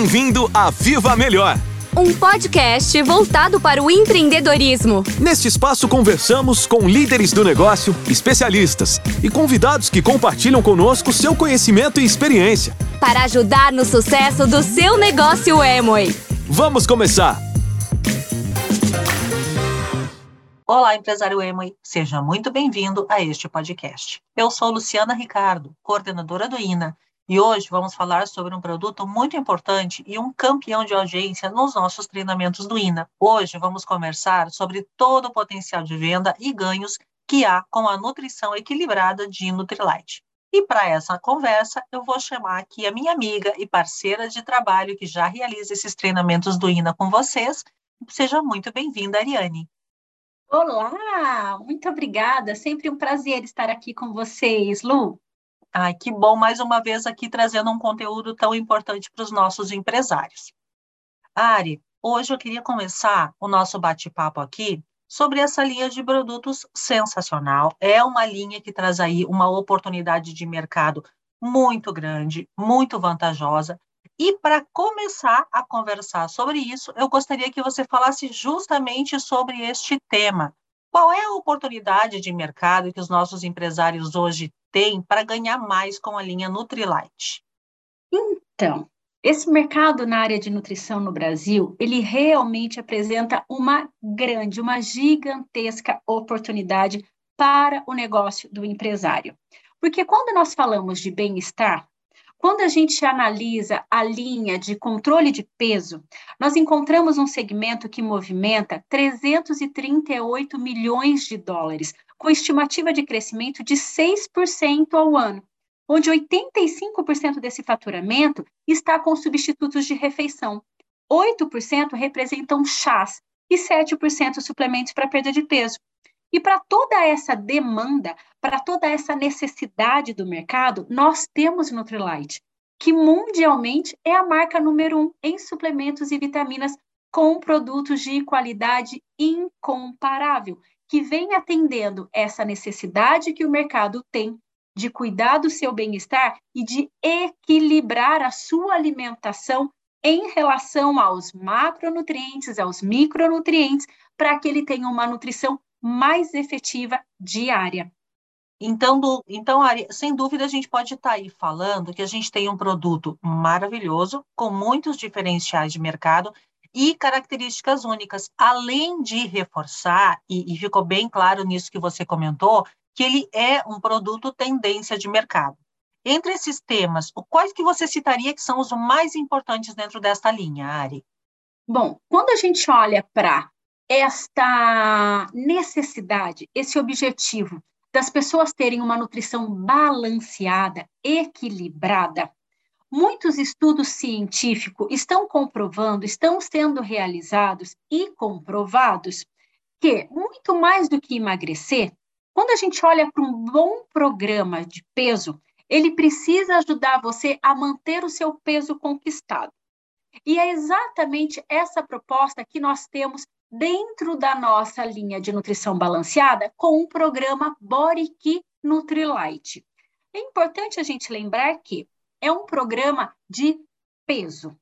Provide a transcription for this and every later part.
Bem-vindo a Viva Melhor! Um podcast voltado para o empreendedorismo. Neste espaço conversamos com líderes do negócio, especialistas e convidados que compartilham conosco seu conhecimento e experiência. Para ajudar no sucesso do seu negócio Emoi. Vamos começar! Olá, empresário Emoi, seja muito bem-vindo a este podcast. Eu sou Luciana Ricardo, coordenadora do INA, e hoje vamos falar sobre um produto muito importante e um campeão de audiência nos nossos treinamentos do INA. Hoje vamos conversar sobre todo o potencial de venda e ganhos que há com a nutrição equilibrada de Nutrilite. E para essa conversa, eu vou chamar aqui a minha amiga e parceira de trabalho que já realiza esses treinamentos do INA com vocês. Seja muito bem-vinda, Ariane. Olá, muito obrigada. Sempre um prazer estar aqui com vocês, Lu. Ai, que bom mais uma vez aqui trazendo um conteúdo tão importante para os nossos empresários. Ari, hoje eu queria começar o nosso bate-papo aqui sobre essa linha de produtos sensacional. É uma linha que traz aí uma oportunidade de mercado muito grande, muito vantajosa. E para começar a conversar sobre isso, eu gostaria que você falasse justamente sobre este tema. Qual é a oportunidade de mercado que os nossos empresários hoje têm para ganhar mais com a linha Nutrilite? Então, esse mercado na área de nutrição no Brasil, ele realmente apresenta uma grande, uma gigantesca oportunidade para o negócio do empresário. Porque quando nós falamos de bem-estar, quando a gente analisa a linha de controle de peso, nós encontramos um segmento que movimenta 338 milhões de dólares, com estimativa de crescimento de 6% ao ano, onde 85% desse faturamento está com substitutos de refeição. 8% representam chás e 7% suplementos para perda de peso. E para toda essa demanda, para toda essa necessidade do mercado, nós temos Nutrilite, que mundialmente é a marca número um em suplementos e vitaminas com produtos de qualidade incomparável, que vem atendendo essa necessidade que o mercado tem de cuidar do seu bem-estar e de equilibrar a sua alimentação em relação aos macronutrientes, aos micronutrientes, para que ele tenha uma nutrição mais efetiva diária. Então, do, então, sem dúvida, a gente pode estar tá aí falando que a gente tem um produto maravilhoso, com muitos diferenciais de mercado e características únicas, além de reforçar, e, e ficou bem claro nisso que você comentou, que ele é um produto tendência de mercado. Entre esses temas, quais que você citaria que são os mais importantes dentro desta linha, Ari? Bom, quando a gente olha para esta necessidade, esse objetivo das pessoas terem uma nutrição balanceada, equilibrada, muitos estudos científicos estão comprovando, estão sendo realizados e comprovados que, muito mais do que emagrecer, quando a gente olha para um bom programa de peso, ele precisa ajudar você a manter o seu peso conquistado. E é exatamente essa proposta que nós temos dentro da nossa linha de nutrição balanceada com o programa Key Nutrilite. É importante a gente lembrar que é um programa de peso,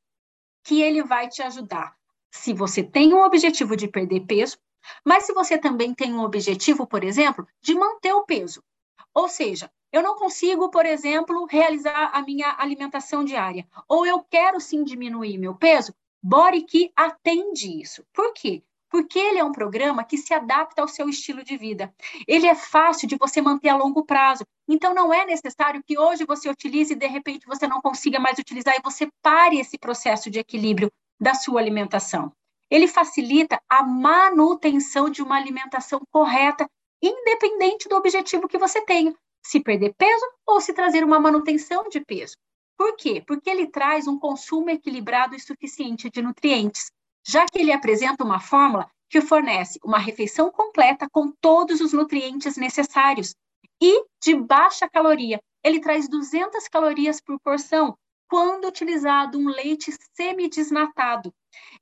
que ele vai te ajudar. Se você tem um objetivo de perder peso, mas se você também tem um objetivo, por exemplo, de manter o peso. Ou seja, eu não consigo, por exemplo, realizar a minha alimentação diária, ou eu quero sim diminuir meu peso, Key atende isso. Por quê? Porque ele é um programa que se adapta ao seu estilo de vida. Ele é fácil de você manter a longo prazo. Então, não é necessário que hoje você utilize e de repente você não consiga mais utilizar e você pare esse processo de equilíbrio da sua alimentação. Ele facilita a manutenção de uma alimentação correta, independente do objetivo que você tenha, se perder peso ou se trazer uma manutenção de peso. Por quê? Porque ele traz um consumo equilibrado e suficiente de nutrientes já que ele apresenta uma fórmula que fornece uma refeição completa com todos os nutrientes necessários e de baixa caloria. Ele traz 200 calorias por porção quando utilizado um leite semidesnatado.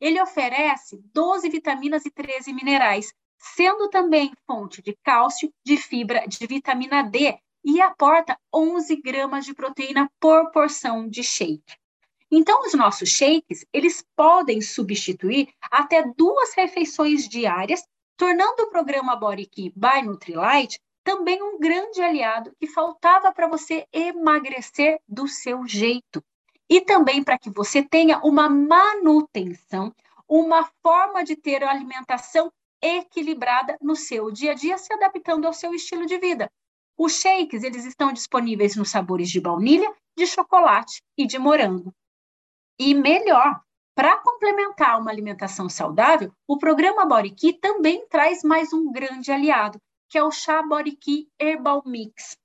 Ele oferece 12 vitaminas e 13 minerais, sendo também fonte de cálcio, de fibra, de vitamina D e aporta 11 gramas de proteína por porção de shake. Então, os nossos shakes, eles podem substituir até duas refeições diárias, tornando o programa Body Key by Nutrilite também um grande aliado que faltava para você emagrecer do seu jeito. E também para que você tenha uma manutenção, uma forma de ter a alimentação equilibrada no seu dia a dia, se adaptando ao seu estilo de vida. Os shakes, eles estão disponíveis nos sabores de baunilha, de chocolate e de morango. E melhor, para complementar uma alimentação saudável, o programa Key também traz mais um grande aliado, que é o chá Key Herbal Mix.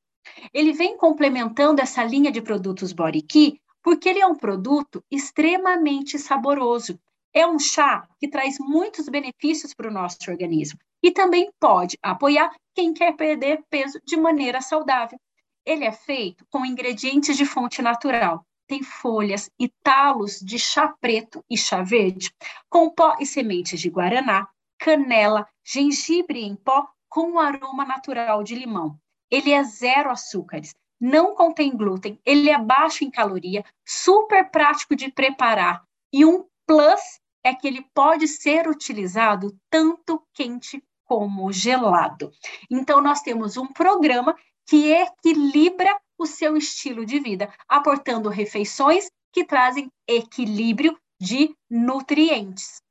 Ele vem complementando essa linha de produtos Key porque ele é um produto extremamente saboroso. É um chá que traz muitos benefícios para o nosso organismo e também pode apoiar quem quer perder peso de maneira saudável. Ele é feito com ingredientes de fonte natural. Tem folhas e talos de chá preto e chá verde, com pó e sementes de guaraná, canela, gengibre em pó com aroma natural de limão. Ele é zero açúcares, não contém glúten, ele é baixo em caloria, super prático de preparar e um plus é que ele pode ser utilizado tanto quente como gelado. Então, nós temos um programa que equilibra o seu estilo de vida, aportando refeições que trazem equilíbrio de nutrientes.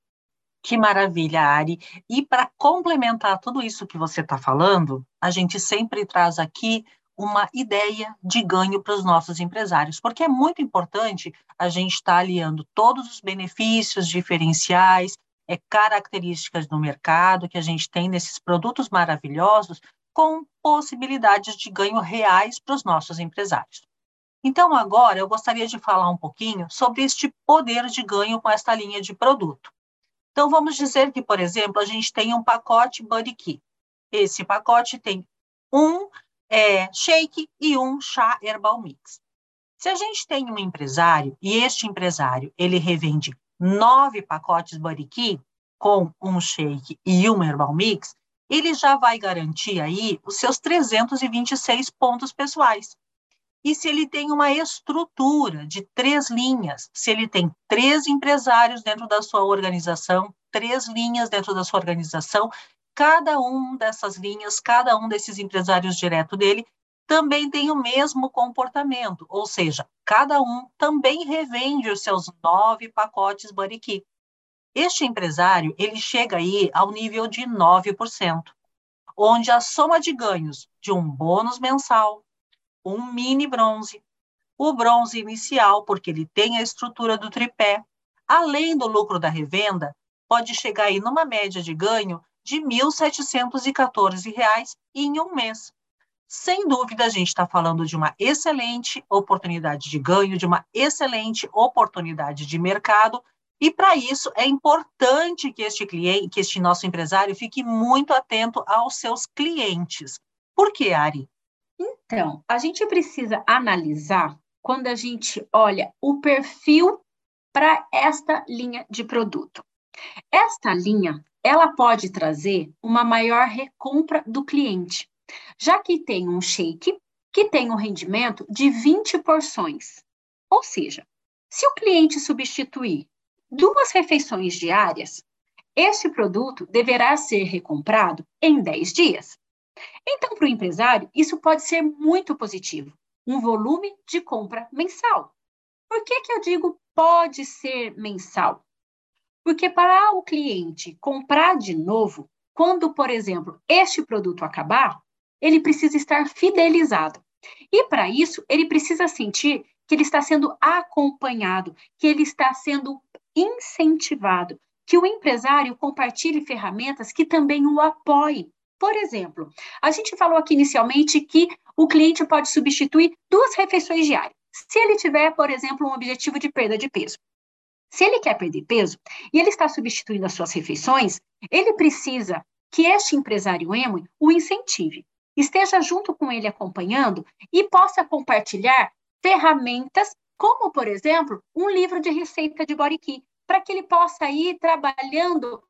Que maravilha, Ari. E para complementar tudo isso que você está falando, a gente sempre traz aqui uma ideia de ganho para os nossos empresários, porque é muito importante a gente estar tá aliando todos os benefícios diferenciais, é, características do mercado que a gente tem nesses produtos maravilhosos com possibilidades de ganho reais para os nossos empresários. Então, agora eu gostaria de falar um pouquinho sobre este poder de ganho com esta linha de produto. Então, vamos dizer que, por exemplo, a gente tem um pacote Buddy Key. Esse pacote tem um é, shake e um chá herbal mix. Se a gente tem um empresário e este empresário ele revende nove pacotes Buddy Key com um shake e um herbal mix, ele já vai garantir aí os seus 326 pontos pessoais. E se ele tem uma estrutura de três linhas, se ele tem três empresários dentro da sua organização, três linhas dentro da sua organização, cada um dessas linhas, cada um desses empresários direto dele, também tem o mesmo comportamento, ou seja, cada um também revende os seus nove pacotes Bariqui. Este empresário, ele chega aí ao nível de 9%, onde a soma de ganhos de um bônus mensal, um mini bronze, o bronze inicial, porque ele tem a estrutura do tripé, além do lucro da revenda, pode chegar aí numa média de ganho de R$ 1.714 em um mês. Sem dúvida, a gente está falando de uma excelente oportunidade de ganho, de uma excelente oportunidade de mercado, e para isso é importante que este cliente, que este nosso empresário fique muito atento aos seus clientes. Por que, Ari? Então, a gente precisa analisar quando a gente olha o perfil para esta linha de produto. Esta linha ela pode trazer uma maior recompra do cliente, já que tem um shake que tem um rendimento de 20 porções. Ou seja, se o cliente substituir duas refeições diárias, este produto deverá ser recomprado em 10 dias. Então, para o empresário, isso pode ser muito positivo, um volume de compra mensal. Por que, que eu digo pode ser mensal? Porque para o cliente comprar de novo, quando, por exemplo, este produto acabar, ele precisa estar fidelizado. E para isso, ele precisa sentir que ele está sendo acompanhado, que ele está sendo incentivado, que o empresário compartilhe ferramentas que também o apoiem. Por exemplo, a gente falou aqui inicialmente que o cliente pode substituir duas refeições diárias. Se ele tiver, por exemplo, um objetivo de perda de peso. Se ele quer perder peso e ele está substituindo as suas refeições, ele precisa que este empresário emo o incentive, esteja junto com ele acompanhando e possa compartilhar ferramentas, como, por exemplo, um livro de receita de key, para que ele possa ir trabalhando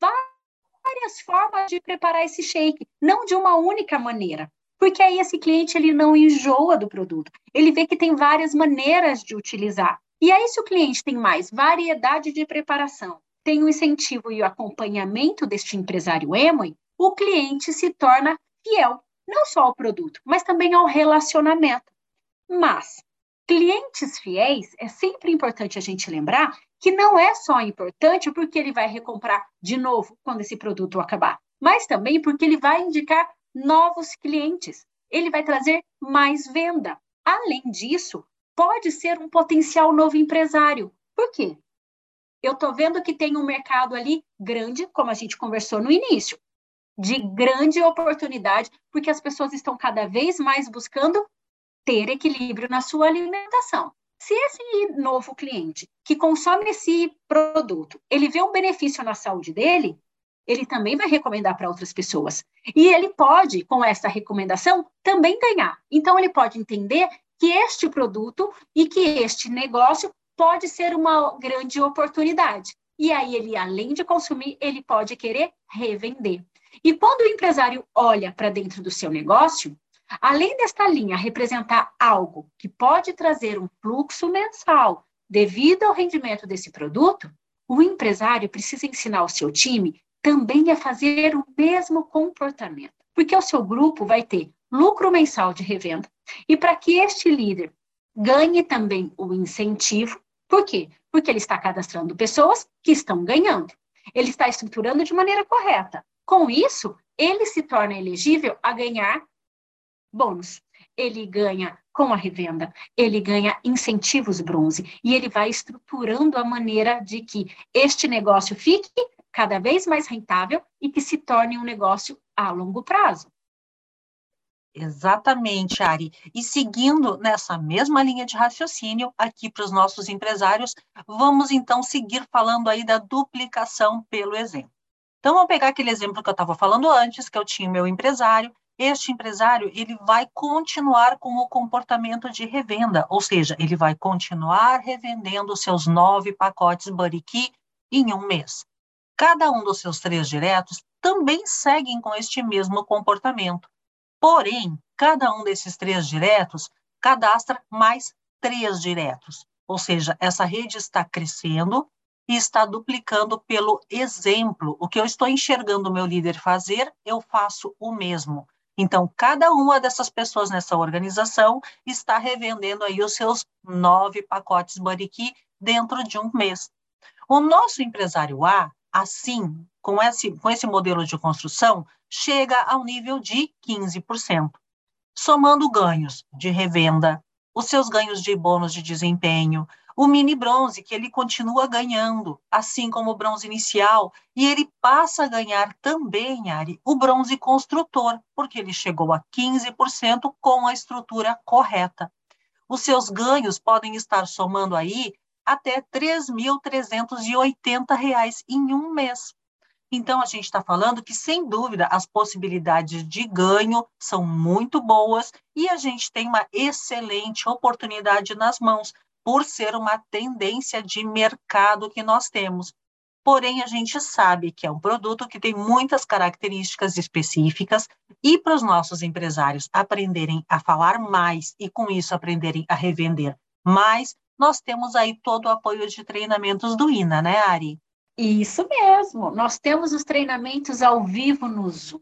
várias formas de preparar esse shake, não de uma única maneira. Porque aí esse cliente ele não enjoa do produto. Ele vê que tem várias maneiras de utilizar E aí, se o cliente tem mais variedade de preparação, tem o incentivo e o acompanhamento deste empresário Emoi, o cliente se torna fiel, não só ao produto, mas também ao relacionamento. Mas clientes fiéis é sempre importante a gente lembrar que não é só importante porque ele vai recomprar de novo quando esse produto acabar, mas também porque ele vai indicar novos clientes. Ele vai trazer mais venda. Além disso, pode ser um potencial novo empresário. Por quê? Eu estou vendo que tem um mercado ali grande, como a gente conversou no início, de grande oportunidade, porque as pessoas estão cada vez mais buscando ter equilíbrio na sua alimentação. Se esse novo cliente que consome esse produto, ele vê um benefício na saúde dele, ele também vai recomendar para outras pessoas. E ele pode, com essa recomendação, também ganhar. Então, ele pode entender que este produto e que este negócio pode ser uma grande oportunidade. E aí, ele, além de consumir, ele pode querer revender. E quando o empresário olha para dentro do seu negócio, além desta linha representar algo que pode trazer um fluxo mensal devido ao rendimento desse produto, o empresário precisa ensinar o seu time também a fazer o mesmo comportamento, porque o seu grupo vai ter lucro mensal de revenda e para que este líder ganhe também o incentivo, por quê? Porque ele está cadastrando pessoas que estão ganhando. Ele está estruturando de maneira correta. Com isso, ele se torna elegível a ganhar bônus. Ele ganha com a revenda, ele ganha incentivos bronze e ele vai estruturando a maneira de que este negócio fique cada vez mais rentável e que se torne um negócio a longo prazo. Exatamente, Ari. E seguindo nessa mesma linha de raciocínio, aqui para os nossos empresários, vamos então seguir falando aí da duplicação pelo exemplo. Então, vamos pegar aquele exemplo que eu estava falando antes, que eu tinha meu empresário. Este empresário, ele vai continuar com o comportamento de revenda, ou seja, ele vai continuar revendendo seus nove pacotes Key em um mês. Cada um dos seus três diretos também seguem com este mesmo comportamento. Porém, cada um desses três diretos cadastra mais três diretos. Ou seja, essa rede está crescendo e está duplicando pelo exemplo. O que eu estou enxergando o meu líder fazer, eu faço o mesmo. Então, cada uma dessas pessoas nessa organização está revendendo aí os seus nove pacotes Bariqui dentro de um mês. O nosso empresário A, assim, com esse, com esse modelo de construção, chega ao nível de 15%. Somando ganhos de revenda, os seus ganhos de bônus de desempenho, o mini bronze, que ele continua ganhando, assim como o bronze inicial, e ele passa a ganhar também, Ari, o bronze construtor, porque ele chegou a 15% com a estrutura correta. Os seus ganhos podem estar somando aí até R$ 3.380 em um mês. Então, a gente está falando que, sem dúvida, as possibilidades de ganho são muito boas e a gente tem uma excelente oportunidade nas mãos, por ser uma tendência de mercado que nós temos. Porém, a gente sabe que é um produto que tem muitas características específicas e para os nossos empresários aprenderem a falar mais e, com isso, aprenderem a revender mais, nós temos aí todo o apoio de treinamentos do INA, né, Ari? Isso mesmo. Nós temos os treinamentos ao vivo no Zoom,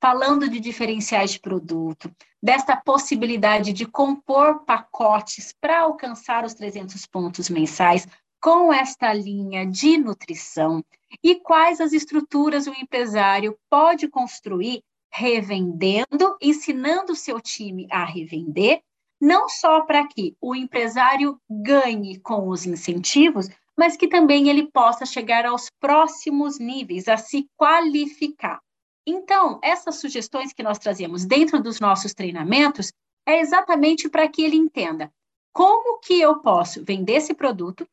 falando de diferenciais de produto, desta possibilidade de compor pacotes para alcançar os 300 pontos mensais com esta linha de nutrição e quais as estruturas o empresário pode construir revendendo, ensinando o seu time a revender, não só para que o empresário ganhe com os incentivos, mas que também ele possa chegar aos próximos níveis, a se qualificar. Então, essas sugestões que nós trazemos dentro dos nossos treinamentos é exatamente para que ele entenda como que eu posso vender esse produto, o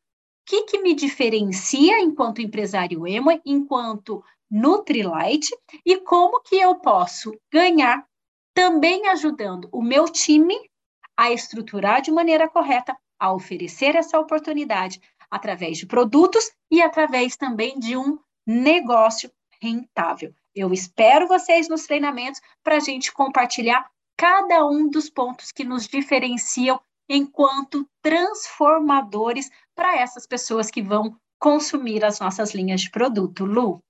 que, que me diferencia enquanto empresário emo, enquanto Nutrilite, e como que eu posso ganhar também ajudando o meu time a estruturar de maneira correta, a oferecer essa oportunidade, através de produtos e através também de um negócio rentável. Eu espero vocês nos treinamentos para a gente compartilhar cada um dos pontos que nos diferenciam enquanto transformadores para essas pessoas que vão consumir as nossas linhas de produto. Lu.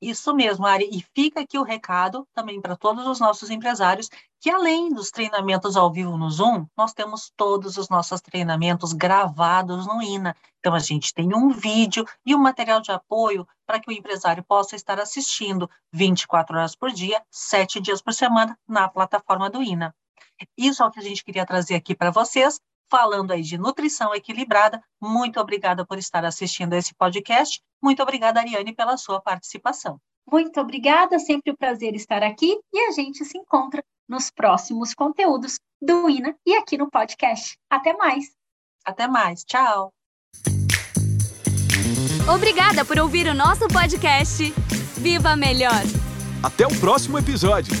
Isso mesmo, Ari. E fica aqui o recado também para todos os nossos empresários que além dos treinamentos ao vivo no Zoom, nós temos todos os nossos treinamentos gravados no INA. Então a gente tem um vídeo e um material de apoio para que o empresário possa estar assistindo 24 horas por dia, 7 dias por semana na plataforma do INA. Isso é o que a gente queria trazer aqui para vocês falando aí de nutrição equilibrada. Muito obrigada por estar assistindo a esse podcast. Muito obrigada, Ariane, pela sua participação. Muito obrigada, sempre um prazer estar aqui e a gente se encontra nos próximos conteúdos do INA e aqui no podcast. Até mais. Até mais. Tchau. Obrigada por ouvir o nosso podcast. Viva Melhor! Até o próximo episódio.